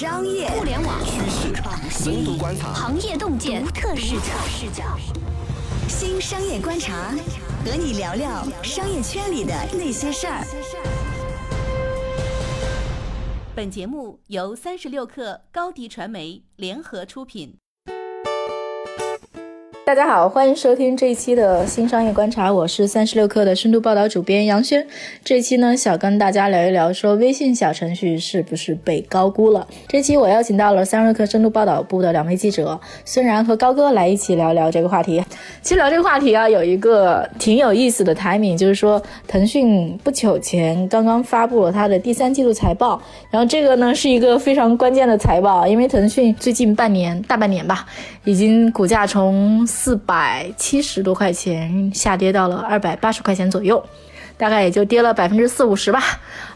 商业、互联网趋势、深度观察、行业洞见、独特视角。视角。新商业观察，和你聊聊商业圈里的那些事儿。本节目由三十六克高低传媒联合出品。大家好，欢迎收听这一期的新商业观察，我是三十六氪的深度报道主编杨轩。这期呢，想跟大家聊一聊，说微信小程序是不是被高估了？这期我邀请到了三十六氪深度报道部的两位记者孙然和高哥来一起聊聊这个话题。其实聊这个话题啊，有一个挺有意思的 timing，就是说腾讯不久前刚刚发布了它的第三季度财报，然后这个呢是一个非常关键的财报，因为腾讯最近半年大半年吧，已经股价从四百七十多块钱下跌到了二百八十块钱左右，大概也就跌了百分之四五十吧。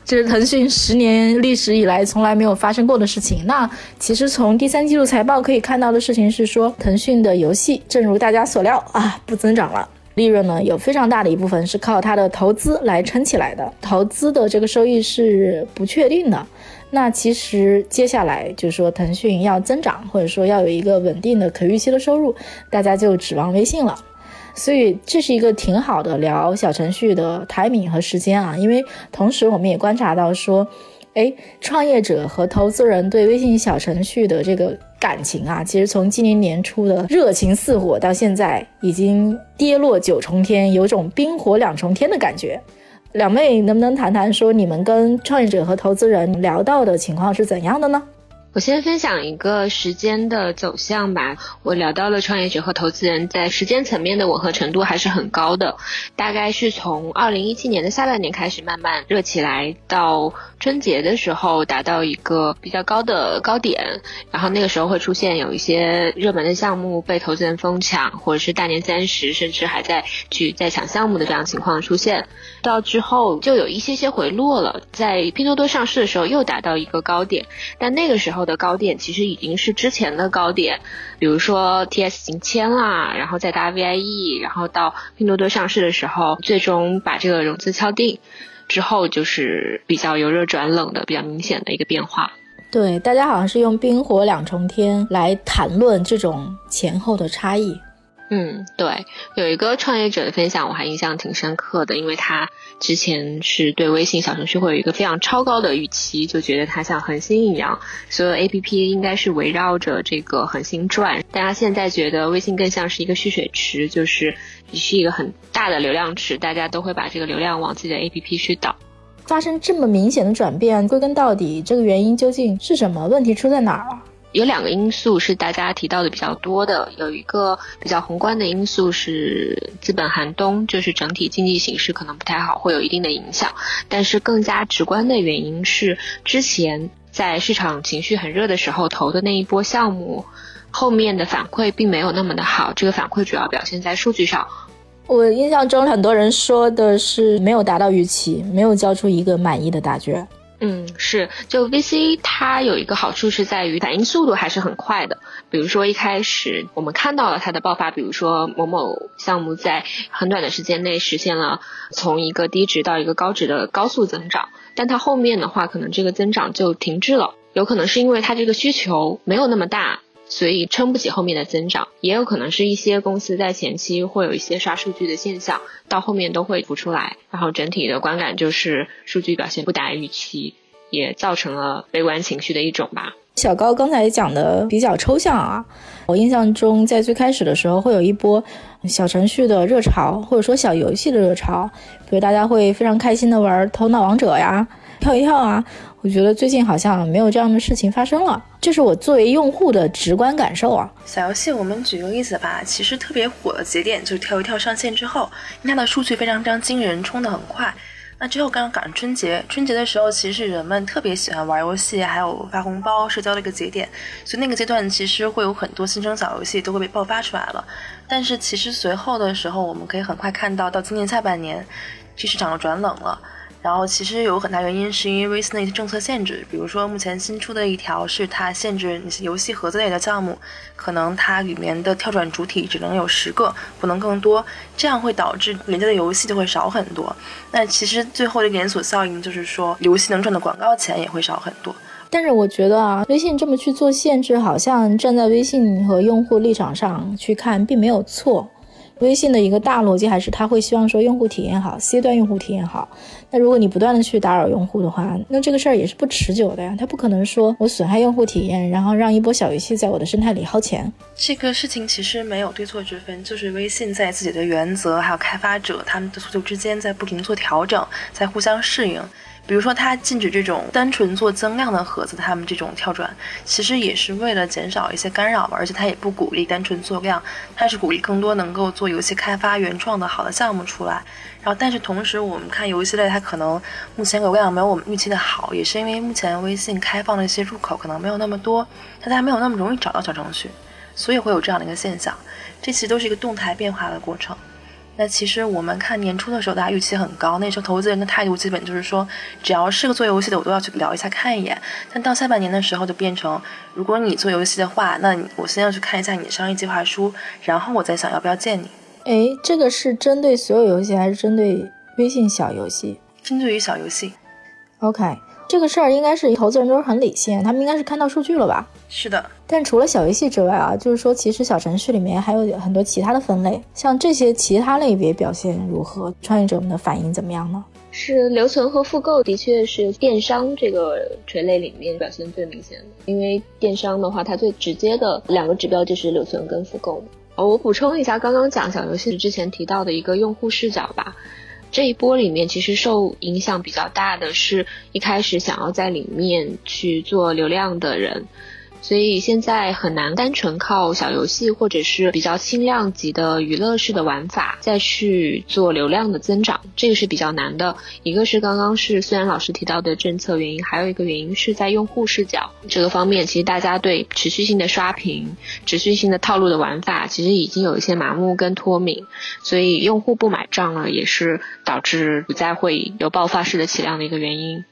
这是腾讯十年历史以来从来没有发生过的事情。那其实从第三季度财报可以看到的事情是说，腾讯的游戏正如大家所料啊，不增长了。利润呢，有非常大的一部分是靠它的投资来撑起来的，投资的这个收益是不确定的。那其实接下来就是说，腾讯要增长，或者说要有一个稳定的可预期的收入，大家就指望微信了。所以这是一个挺好的聊小程序的 timing 和时间啊，因为同时我们也观察到说，哎，创业者和投资人对微信小程序的这个感情啊，其实从今年年初的热情似火，到现在已经跌落九重天，有种冰火两重天的感觉。两位能不能谈谈说你们跟创业者和投资人聊到的情况是怎样的呢？我先分享一个时间的走向吧。我聊到了创业者和投资人在时间层面的吻合程度还是很高的，大概是从二零一七年的下半年开始慢慢热起来，到春节的时候达到一个比较高的高点，然后那个时候会出现有一些热门的项目被投资人疯抢，或者是大年三十甚至还在去在抢项目的这样情况出现，到之后就有一些些回落了，在拼多多上市的时候又达到一个高点，但那个时候。的高点其实已经是之前的高点，比如说 T S 已经签啦，然后再搭 V I E，然后到拼多多上市的时候，最终把这个融资敲定之后，就是比较由热转冷的比较明显的一个变化。对，大家好像是用冰火两重天来谈论这种前后的差异。嗯，对，有一个创业者的分享我还印象挺深刻的，因为他之前是对微信小程序会有一个非常超高的预期，就觉得它像恒星一样，所有 A P P 应该是围绕着这个恒星转。但他现在觉得微信更像是一个蓄水池，就是你是一个很大的流量池，大家都会把这个流量往自己的 A P P 去导。发生这么明显的转变，归根到底，这个原因究竟是什么？问题出在哪儿了？有两个因素是大家提到的比较多的，有一个比较宏观的因素是资本寒冬，就是整体经济形势可能不太好，会有一定的影响。但是更加直观的原因是，之前在市场情绪很热的时候投的那一波项目，后面的反馈并没有那么的好。这个反馈主要表现在数据上。我印象中很多人说的是没有达到预期，没有交出一个满意的答卷。嗯，是，就 VC 它有一个好处是在于反应速度还是很快的。比如说一开始我们看到了它的爆发，比如说某某项目在很短的时间内实现了从一个低值到一个高值的高速增长，但它后面的话可能这个增长就停滞了，有可能是因为它这个需求没有那么大。所以撑不起后面的增长，也有可能是一些公司在前期会有一些刷数据的现象，到后面都会浮出来，然后整体的观感就是数据表现不达预期，也造成了悲观情绪的一种吧。小高刚才讲的比较抽象啊，我印象中在最开始的时候会有一波小程序的热潮，或者说小游戏的热潮，比如大家会非常开心的玩头脑王者呀。跳一跳啊！我觉得最近好像没有这样的事情发生了，这是我作为用户的直观感受啊。小游戏，我们举个例子吧。其实特别火的节点就是跳一跳上线之后，它的数据非常非常惊人，冲得很快。那之后刚刚赶上春节，春节的时候其实是人们特别喜欢玩游戏，还有发红包、社交的一个节点，所以那个阶段其实会有很多新生小游戏都会被爆发出来了。但是其实随后的时候，我们可以很快看到，到今年下半年，这市场转冷了。然后其实有很大原因是因为 Snake 政策限制，比如说目前新出的一条是它限制游戏盒子类的项目，可能它里面的跳转主体只能有十个，不能更多，这样会导致连接的游戏就会少很多。那其实最后的连锁效应就是说，游戏能赚的广告钱也会少很多。但是我觉得啊，微信这么去做限制，好像站在微信和用户立场上去看，并没有错。微信的一个大逻辑还是，他会希望说用户体验好，C 端用户体验好。那如果你不断的去打扰用户的话，那这个事儿也是不持久的呀。他不可能说我损害用户体验，然后让一波小游戏在我的生态里薅钱。这个事情其实没有对错之分，就是微信在自己的原则还有开发者他们的诉求之间在不停做调整，在互相适应。比如说，它禁止这种单纯做增量的盒子，他们这种跳转，其实也是为了减少一些干扰吧。而且它也不鼓励单纯做量，它是鼓励更多能够做游戏开发、原创的好的项目出来。然后，但是同时，我们看游戏类，它可能目前流量没有我们预期的好，也是因为目前微信开放的一些入口可能没有那么多，大家没有那么容易找到小程序，所以会有这样的一个现象。这其实都是一个动态变化的过程。那其实我们看年初的时候，大家预期很高，那时候投资人的态度基本就是说，只要是个做游戏的，我都要去聊一下看一眼。但到下半年的时候，就变成，如果你做游戏的话，那我先要去看一下你的商业计划书，然后我再想要不要见你。哎，这个是针对所有游戏，还是针对微信小游戏？针对于小游戏。OK。这个事儿应该是投资人都是很理性，他们应该是看到数据了吧？是的。但除了小游戏之外啊，就是说其实小程序里面还有很多其他的分类，像这些其他类别表现如何？创业者们的反应怎么样呢？是留存和复购，的确是电商这个垂类里面表现最明显的。因为电商的话，它最直接的两个指标就是留存跟复购。哦，我补充一下，刚刚讲小游戏之前提到的一个用户视角吧。这一波里面，其实受影响比较大的是一开始想要在里面去做流量的人。所以现在很难单纯靠小游戏或者是比较轻量级的娱乐式的玩法再去做流量的增长，这个是比较难的。一个是刚刚是虽然老师提到的政策原因，还有一个原因是在用户视角这个方面，其实大家对持续性的刷屏、持续性的套路的玩法，其实已经有一些麻木跟脱敏，所以用户不买账了，也是导致不再会有爆发式的起量的一个原因。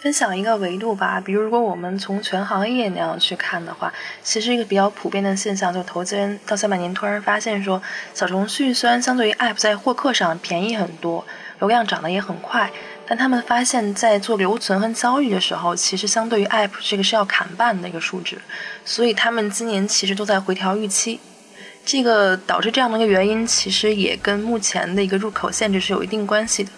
分享一个维度吧，比如如果我们从全行业那样去看的话，其实一个比较普遍的现象，就投资人到下半年突然发现说，小程序虽然相对于 App 在获客上便宜很多，流量涨得也很快，但他们发现，在做留存和交易的时候，其实相对于 App 这个是要砍半的一个数值，所以他们今年其实都在回调预期，这个导致这样的一个原因，其实也跟目前的一个入口限制是有一定关系的。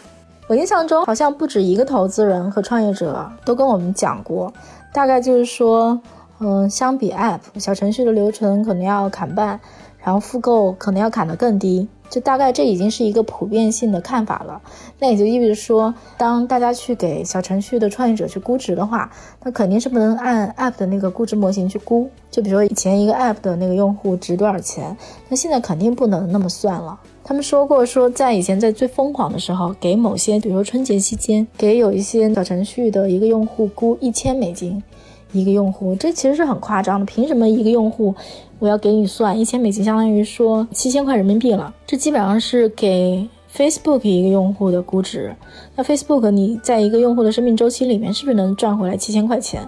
我印象中好像不止一个投资人和创业者都跟我们讲过，大概就是说，嗯，相比 App 小程序的流程可能要砍半，然后复购可能要砍得更低，就大概这已经是一个普遍性的看法了。那也就意味着说，当大家去给小程序的创业者去估值的话，那肯定是不能按 App 的那个估值模型去估。就比如说以前一个 App 的那个用户值多少钱，那现在肯定不能那么算了。他们说过，说在以前在最疯狂的时候，给某些，比如说春节期间，给有一些小程序的一个用户估一千美金一个用户，这其实是很夸张的。凭什么一个用户我要给你算一千美金，相当于说七千块人民币了？这基本上是给 Facebook 一个用户的估值。那 Facebook 你在一个用户的生命周期里面，是不是能赚回来七千块钱？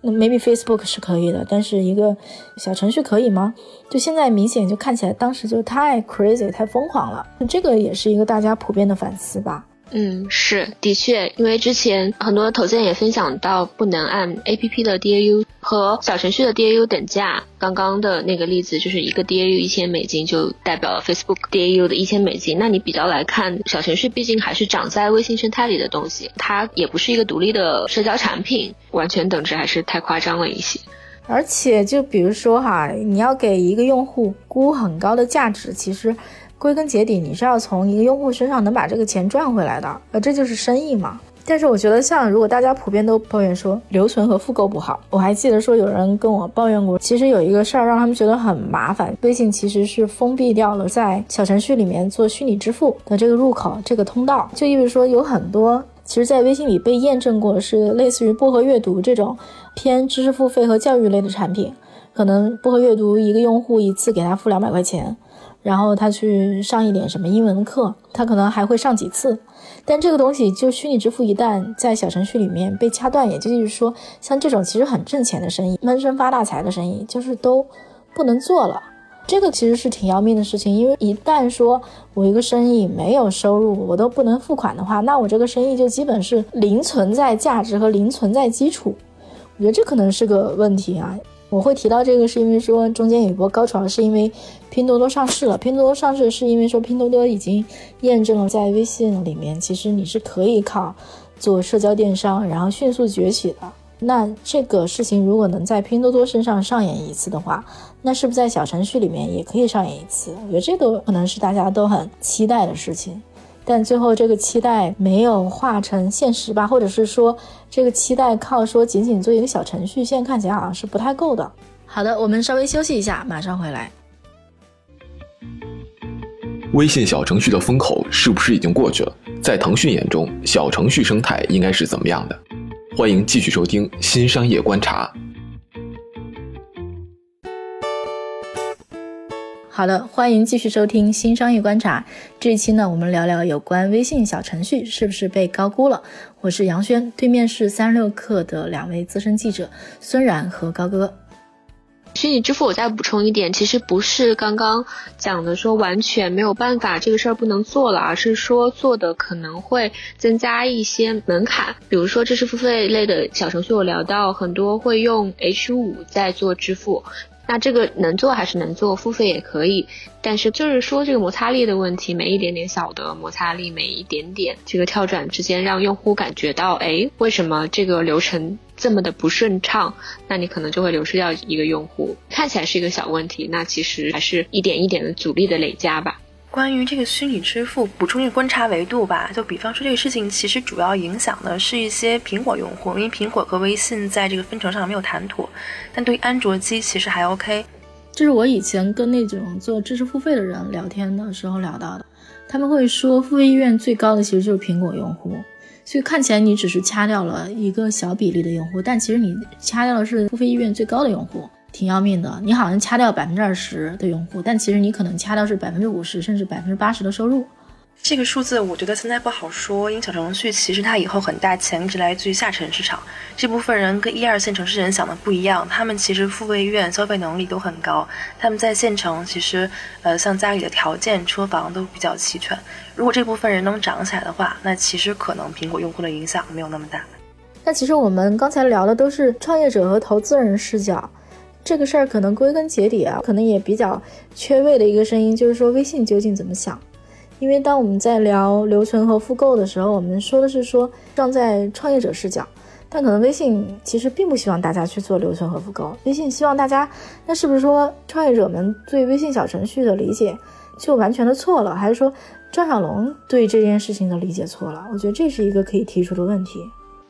那 maybe Facebook 是可以的，但是一个小程序可以吗？就现在明显就看起来，当时就太 crazy 太疯狂了。那这个也是一个大家普遍的反思吧。嗯，是的确，因为之前很多投资人也分享到，不能按 A P P 的 D A U 和小程序的 D A U 等价。刚刚的那个例子，就是一个 D A U 一千美金，就代表了 Facebook D A U 的一千美金。那你比较来看，小程序毕竟还是长在微信生态里的东西，它也不是一个独立的社交产品，完全等值还是太夸张了一些。而且，就比如说哈，你要给一个用户估很高的价值，其实。归根结底，你是要从一个用户身上能把这个钱赚回来的，呃，这就是生意嘛。但是我觉得，像如果大家普遍都抱怨说留存和复购不好，我还记得说有人跟我抱怨过，其实有一个事儿让他们觉得很麻烦。微信其实是封闭掉了在小程序里面做虚拟支付的这个入口、这个通道，就意味说有很多其实在微信里被验证过是类似于薄荷阅读这种偏知识付费和教育类的产品，可能薄荷阅读一个用户一次给他付两百块钱。然后他去上一点什么英文课，他可能还会上几次。但这个东西就虚拟支付一旦在小程序里面被掐断，也就是说，像这种其实很挣钱的生意、闷声发大财的生意，就是都不能做了。这个其实是挺要命的事情，因为一旦说我一个生意没有收入，我都不能付款的话，那我这个生意就基本是零存在价值和零存在基础。我觉得这可能是个问题啊。我会提到这个，是因为说中间有一波高潮，是因为拼多多上市了。拼多多上市是因为说拼多多已经验证了在微信里面，其实你是可以靠做社交电商，然后迅速崛起的。那这个事情如果能在拼多多身上上演一次的话，那是不是在小程序里面也可以上演一次？我觉得这个可能是大家都很期待的事情。但最后这个期待没有化成现实吧，或者是说这个期待靠说仅仅做一个小程序，现在看起来好像是不太够的。好的，我们稍微休息一下，马上回来。微信小程序的风口是不是已经过去了？在腾讯眼中，小程序生态应该是怎么样的？欢迎继续收听《新商业观察》。好的，欢迎继续收听《新商业观察》。这一期呢，我们聊聊有关微信小程序是不是被高估了。我是杨轩，对面是三十六氪的两位资深记者孙然和高哥。虚拟支付，我再补充一点，其实不是刚刚讲的说完全没有办法，这个事儿不能做了，而是说做的可能会增加一些门槛。比如说知识付费类的小程序，我聊到很多会用 H 五在做支付。那这个能做还是能做，付费也可以，但是就是说这个摩擦力的问题，每一点点小的摩擦力，每一点点这个跳转之间，让用户感觉到，哎，为什么这个流程这么的不顺畅？那你可能就会流失掉一个用户，看起来是一个小问题，那其实还是一点一点的阻力的累加吧。关于这个虚拟支付，补充一个观察维度吧。就比方说，这个事情其实主要影响的是一些苹果用户，因为苹果和微信在这个分成上没有谈妥。但对于安卓机，其实还 OK。这是我以前跟那种做知识付费的人聊天的时候聊到的，他们会说，付费意愿最高的其实就是苹果用户。所以看起来你只是掐掉了一个小比例的用户，但其实你掐掉的是付费意愿最高的用户。挺要命的，你好像掐掉百分之二十的用户，但其实你可能掐掉是百分之五十甚至百分之八十的收入。这个数字我觉得现在不好说，因为小程序其实它以后很大潜质来自于下沉市场，这部分人跟一二线城市人想的不一样，他们其实付费意愿、消费能力都很高，他们在县城其实呃像家里的条件、车房都比较齐全。如果这部分人能涨起来的话，那其实可能苹果用户的影响没有那么大。那其实我们刚才聊的都是创业者和投资人视角。这个事儿可能归根结底啊，可能也比较缺位的一个声音，就是说微信究竟怎么想？因为当我们在聊留存和复购的时候，我们说的是说站在创业者视角，但可能微信其实并不希望大家去做留存和复购。微信希望大家，那是不是说创业者们对微信小程序的理解就完全的错了？还是说张小龙对这件事情的理解错了？我觉得这是一个可以提出的问题。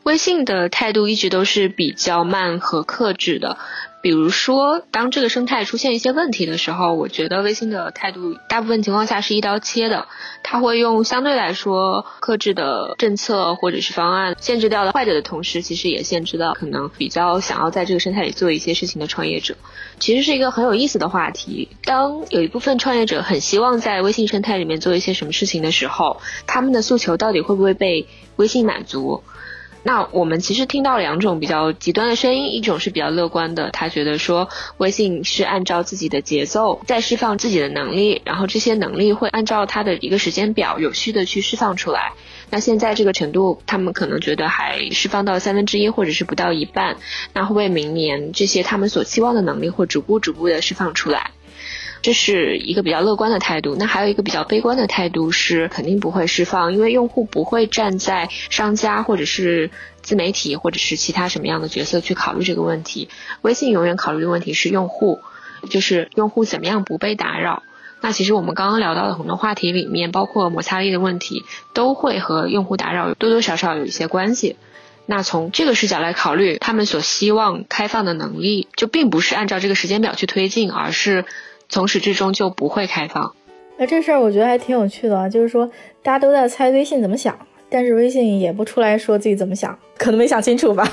微信的态度一直都是比较慢和克制的。比如说，当这个生态出现一些问题的时候，我觉得微信的态度大部分情况下是一刀切的，他会用相对来说克制的政策或者是方案，限制掉了坏者的同时，其实也限制了可能比较想要在这个生态里做一些事情的创业者。其实是一个很有意思的话题。当有一部分创业者很希望在微信生态里面做一些什么事情的时候，他们的诉求到底会不会被微信满足？那我们其实听到两种比较极端的声音，一种是比较乐观的，他觉得说微信是按照自己的节奏在释放自己的能力，然后这些能力会按照他的一个时间表有序的去释放出来。那现在这个程度，他们可能觉得还释放到三分之一或者是不到一半，那会不会明年这些他们所期望的能力会逐步逐步的释放出来？这是一个比较乐观的态度，那还有一个比较悲观的态度是肯定不会释放，因为用户不会站在商家或者是自媒体或者是其他什么样的角色去考虑这个问题。微信永远考虑的问题是用户，就是用户怎么样不被打扰。那其实我们刚刚聊到的很多话题里面，包括摩擦力的问题，都会和用户打扰多多少少有一些关系。那从这个视角来考虑，他们所希望开放的能力，就并不是按照这个时间表去推进，而是。从始至终就不会开放，那这事儿我觉得还挺有趣的啊，就是说大家都在猜微信怎么想，但是微信也不出来说自己怎么想，可能没想清楚吧。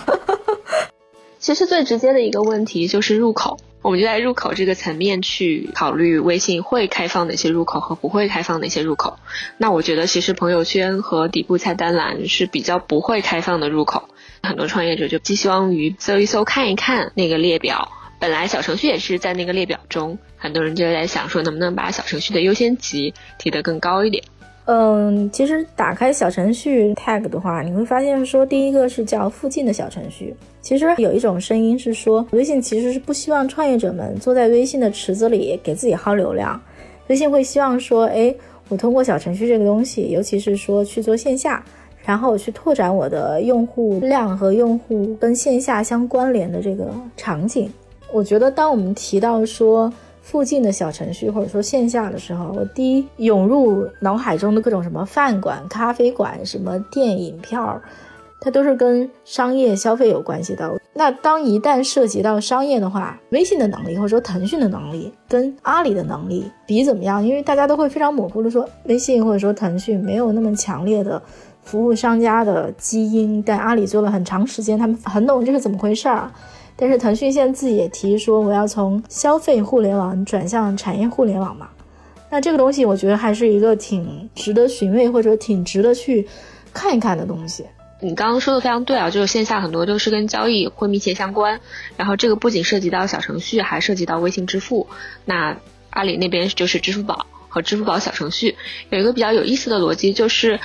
其实最直接的一个问题就是入口，我们就在入口这个层面去考虑微信会开放哪些入口和不会开放哪些入口。那我觉得其实朋友圈和底部菜单栏是比较不会开放的入口，很多创业者就寄希望于搜一搜看一看那个列表。本来小程序也是在那个列表中，很多人就在想说，能不能把小程序的优先级提得更高一点。嗯，其实打开小程序 tag 的话，你会发现说，第一个是叫附近的小程序。其实有一种声音是说，微信其实是不希望创业者们坐在微信的池子里给自己薅流量。微信会希望说，哎，我通过小程序这个东西，尤其是说去做线下，然后去拓展我的用户量和用户跟线下相关联的这个场景。我觉得，当我们提到说，附近的小程序，或者说线下的时候，我第一涌入脑海中的各种什么饭馆、咖啡馆、什么电影票，它都是跟商业消费有关系的。那当一旦涉及到商业的话，微信的能力或者说腾讯的能力跟阿里的能力比怎么样？因为大家都会非常模糊的说，微信或者说腾讯没有那么强烈的服务商家的基因，但阿里做了很长时间，他们很懂这是怎么回事儿。但是腾讯现在自己也提说，我要从消费互联网转向产业互联网嘛？那这个东西我觉得还是一个挺值得寻味或者挺值得去看一看的东西。你刚刚说的非常对啊，就是线下很多都是跟交易会密切相关，然后这个不仅涉及到小程序，还涉及到微信支付。那阿里那边就是支付宝。和支付宝小程序有一个比较有意思的逻辑，就是，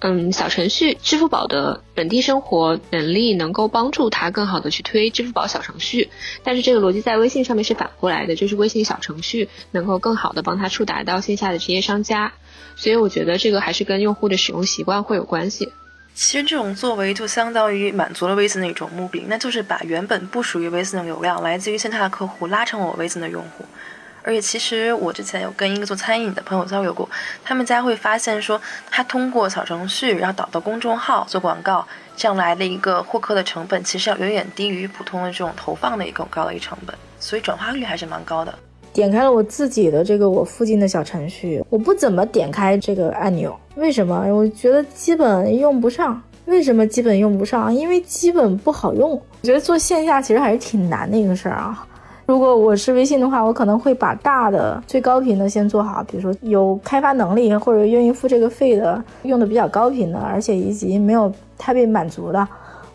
嗯，小程序支付宝的本地生活能力能够帮助它更好的去推支付宝小程序，但是这个逻辑在微信上面是反过来的，就是微信小程序能够更好的帮它触达到线下的职业商家，所以我觉得这个还是跟用户的使用习惯会有关系。其实这种作为就相当于满足了微信的一种目的，那就是把原本不属于微信的流量，来自于线下的客户拉成我微信的用户。而且其实我之前有跟一个做餐饮的朋友交流过，他们家会发现说，他通过小程序然后导到公众号做广告，这样来的一个获客的成本，其实要远远低于普通的这种投放的一个广告的一个成本，所以转化率还是蛮高的。点开了我自己的这个我附近的小程序，我不怎么点开这个按钮，为什么？我觉得基本用不上。为什么基本用不上？因为基本不好用。我觉得做线下其实还是挺难的一个事儿啊。如果我是微信的话，我可能会把大的、最高频的先做好，比如说有开发能力或者愿意付这个费的，用的比较高频的，而且以及没有太被满足的，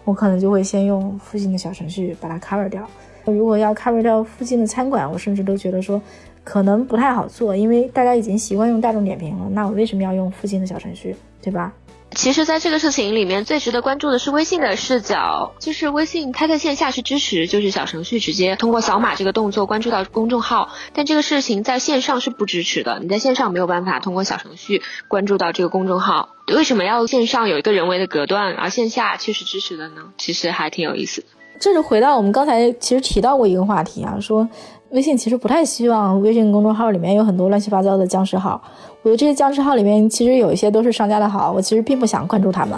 我可能就会先用附近的小程序把它 cover 掉。如果要 cover 掉附近的餐馆，我甚至都觉得说可能不太好做，因为大家已经习惯用大众点评了，那我为什么要用附近的小程序，对吧？其实，在这个事情里面，最值得关注的是微信的视角，就是微信它在线下是支持，就是小程序直接通过扫码这个动作关注到公众号，但这个事情在线上是不支持的，你在线上没有办法通过小程序关注到这个公众号。为什么要线上有一个人为的隔断，而线下却是支持的呢？其实还挺有意思的。这就回到我们刚才其实提到过一个话题啊，说。微信其实不太希望微信公众号里面有很多乱七八糟的僵尸号。我觉得这些僵尸号里面其实有一些都是商家的好，我其实并不想关注他们，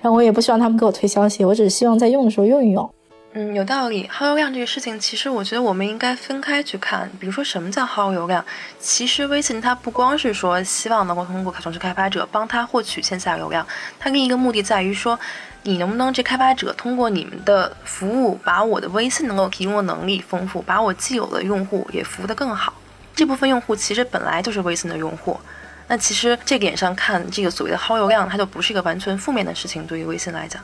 然后我也不希望他们给我推消息，我只是希望在用的时候用一用。嗯，有道理。耗油量这个事情，其实我觉得我们应该分开去看。比如说，什么叫耗油量？其实微信它不光是说希望能够通过程序开发者帮他获取线下流量，它另一个目的在于说。你能不能这开发者通过你们的服务，把我的微信能够提供的能力丰富，把我既有的用户也服务得更好？这部分用户其实本来就是微信的用户，那其实这点上看，这个所谓的耗油量，它就不是一个完全负面的事情，对于微信来讲。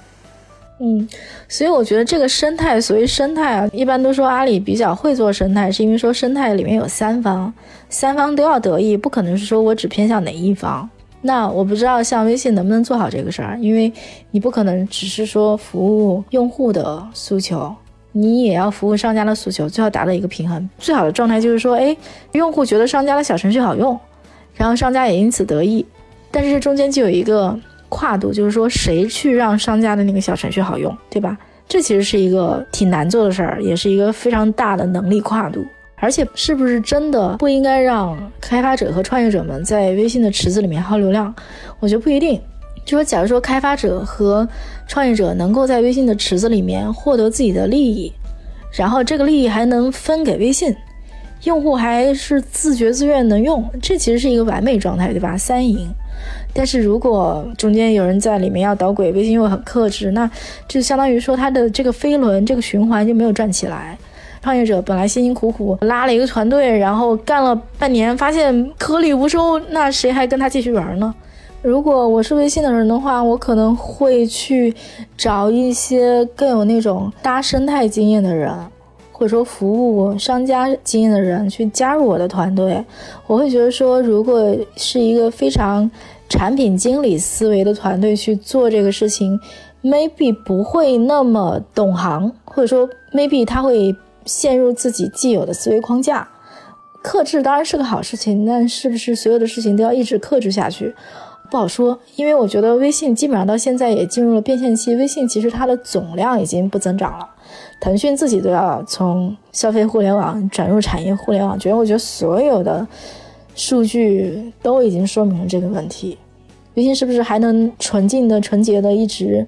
嗯，所以我觉得这个生态，所谓生态啊，一般都说阿里比较会做生态，是因为说生态里面有三方，三方都要得益，不可能是说我只偏向哪一方。那我不知道像微信能不能做好这个事儿，因为你不可能只是说服务用户的诉求，你也要服务商家的诉求，最好达到一个平衡。最好的状态就是说，哎，用户觉得商家的小程序好用，然后商家也因此得益。但是这中间就有一个跨度，就是说谁去让商家的那个小程序好用，对吧？这其实是一个挺难做的事儿，也是一个非常大的能力跨度。而且是不是真的不应该让开发者和创业者们在微信的池子里面薅流量？我觉得不一定。就说假如说开发者和创业者能够在微信的池子里面获得自己的利益，然后这个利益还能分给微信，用户还是自觉自愿能用，这其实是一个完美状态，对吧？三赢。但是如果中间有人在里面要捣鬼，微信又很克制，那就相当于说它的这个飞轮、这个循环就没有转起来。创业者本来辛辛苦苦拉了一个团队，然后干了半年，发现颗粒无收，那谁还跟他继续玩呢？如果我是微信的人的话，我可能会去找一些更有那种搭生态经验的人，或者说服务商家经验的人去加入我的团队。我会觉得说，如果是一个非常产品经理思维的团队去做这个事情，maybe 不会那么懂行，或者说 maybe 他会陷入自己既有的思维框架。克制当然是个好事情，但是不是所有的事情都要一直克制下去，不好说。因为我觉得微信基本上到现在也进入了变现期，微信其实它的总量已经不增长了。腾讯自己都要从消费互联网转入产业互联网，觉得我觉得所有的数据都已经说明了这个问题。微信是不是还能纯净的、纯洁的一直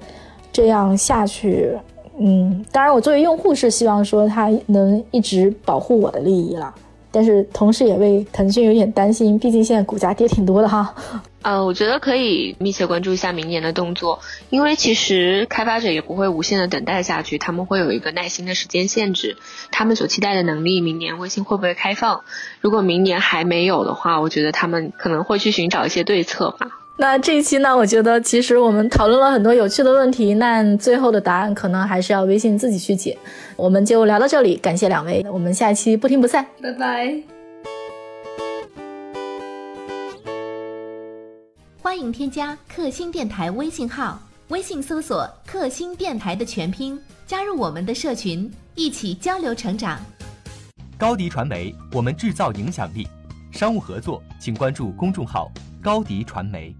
这样下去？嗯，当然，我作为用户是希望说它能一直保护我的利益了，但是同时也为腾讯有点担心，毕竟现在股价跌挺多的哈。呃，我觉得可以密切关注一下明年的动作，因为其实开发者也不会无限的等待下去，他们会有一个耐心的时间限制。他们所期待的能力，明年微信会不会开放？如果明年还没有的话，我觉得他们可能会去寻找一些对策吧。那这一期呢，我觉得其实我们讨论了很多有趣的问题，那最后的答案可能还是要微信自己去解。我们就聊到这里，感谢两位，我们下期不听不散，拜拜。欢迎添加克星电台微信号，微信搜索“克星电台”的全拼，加入我们的社群，一起交流成长。高迪传媒，我们制造影响力。商务合作，请关注公众号“高迪传媒”。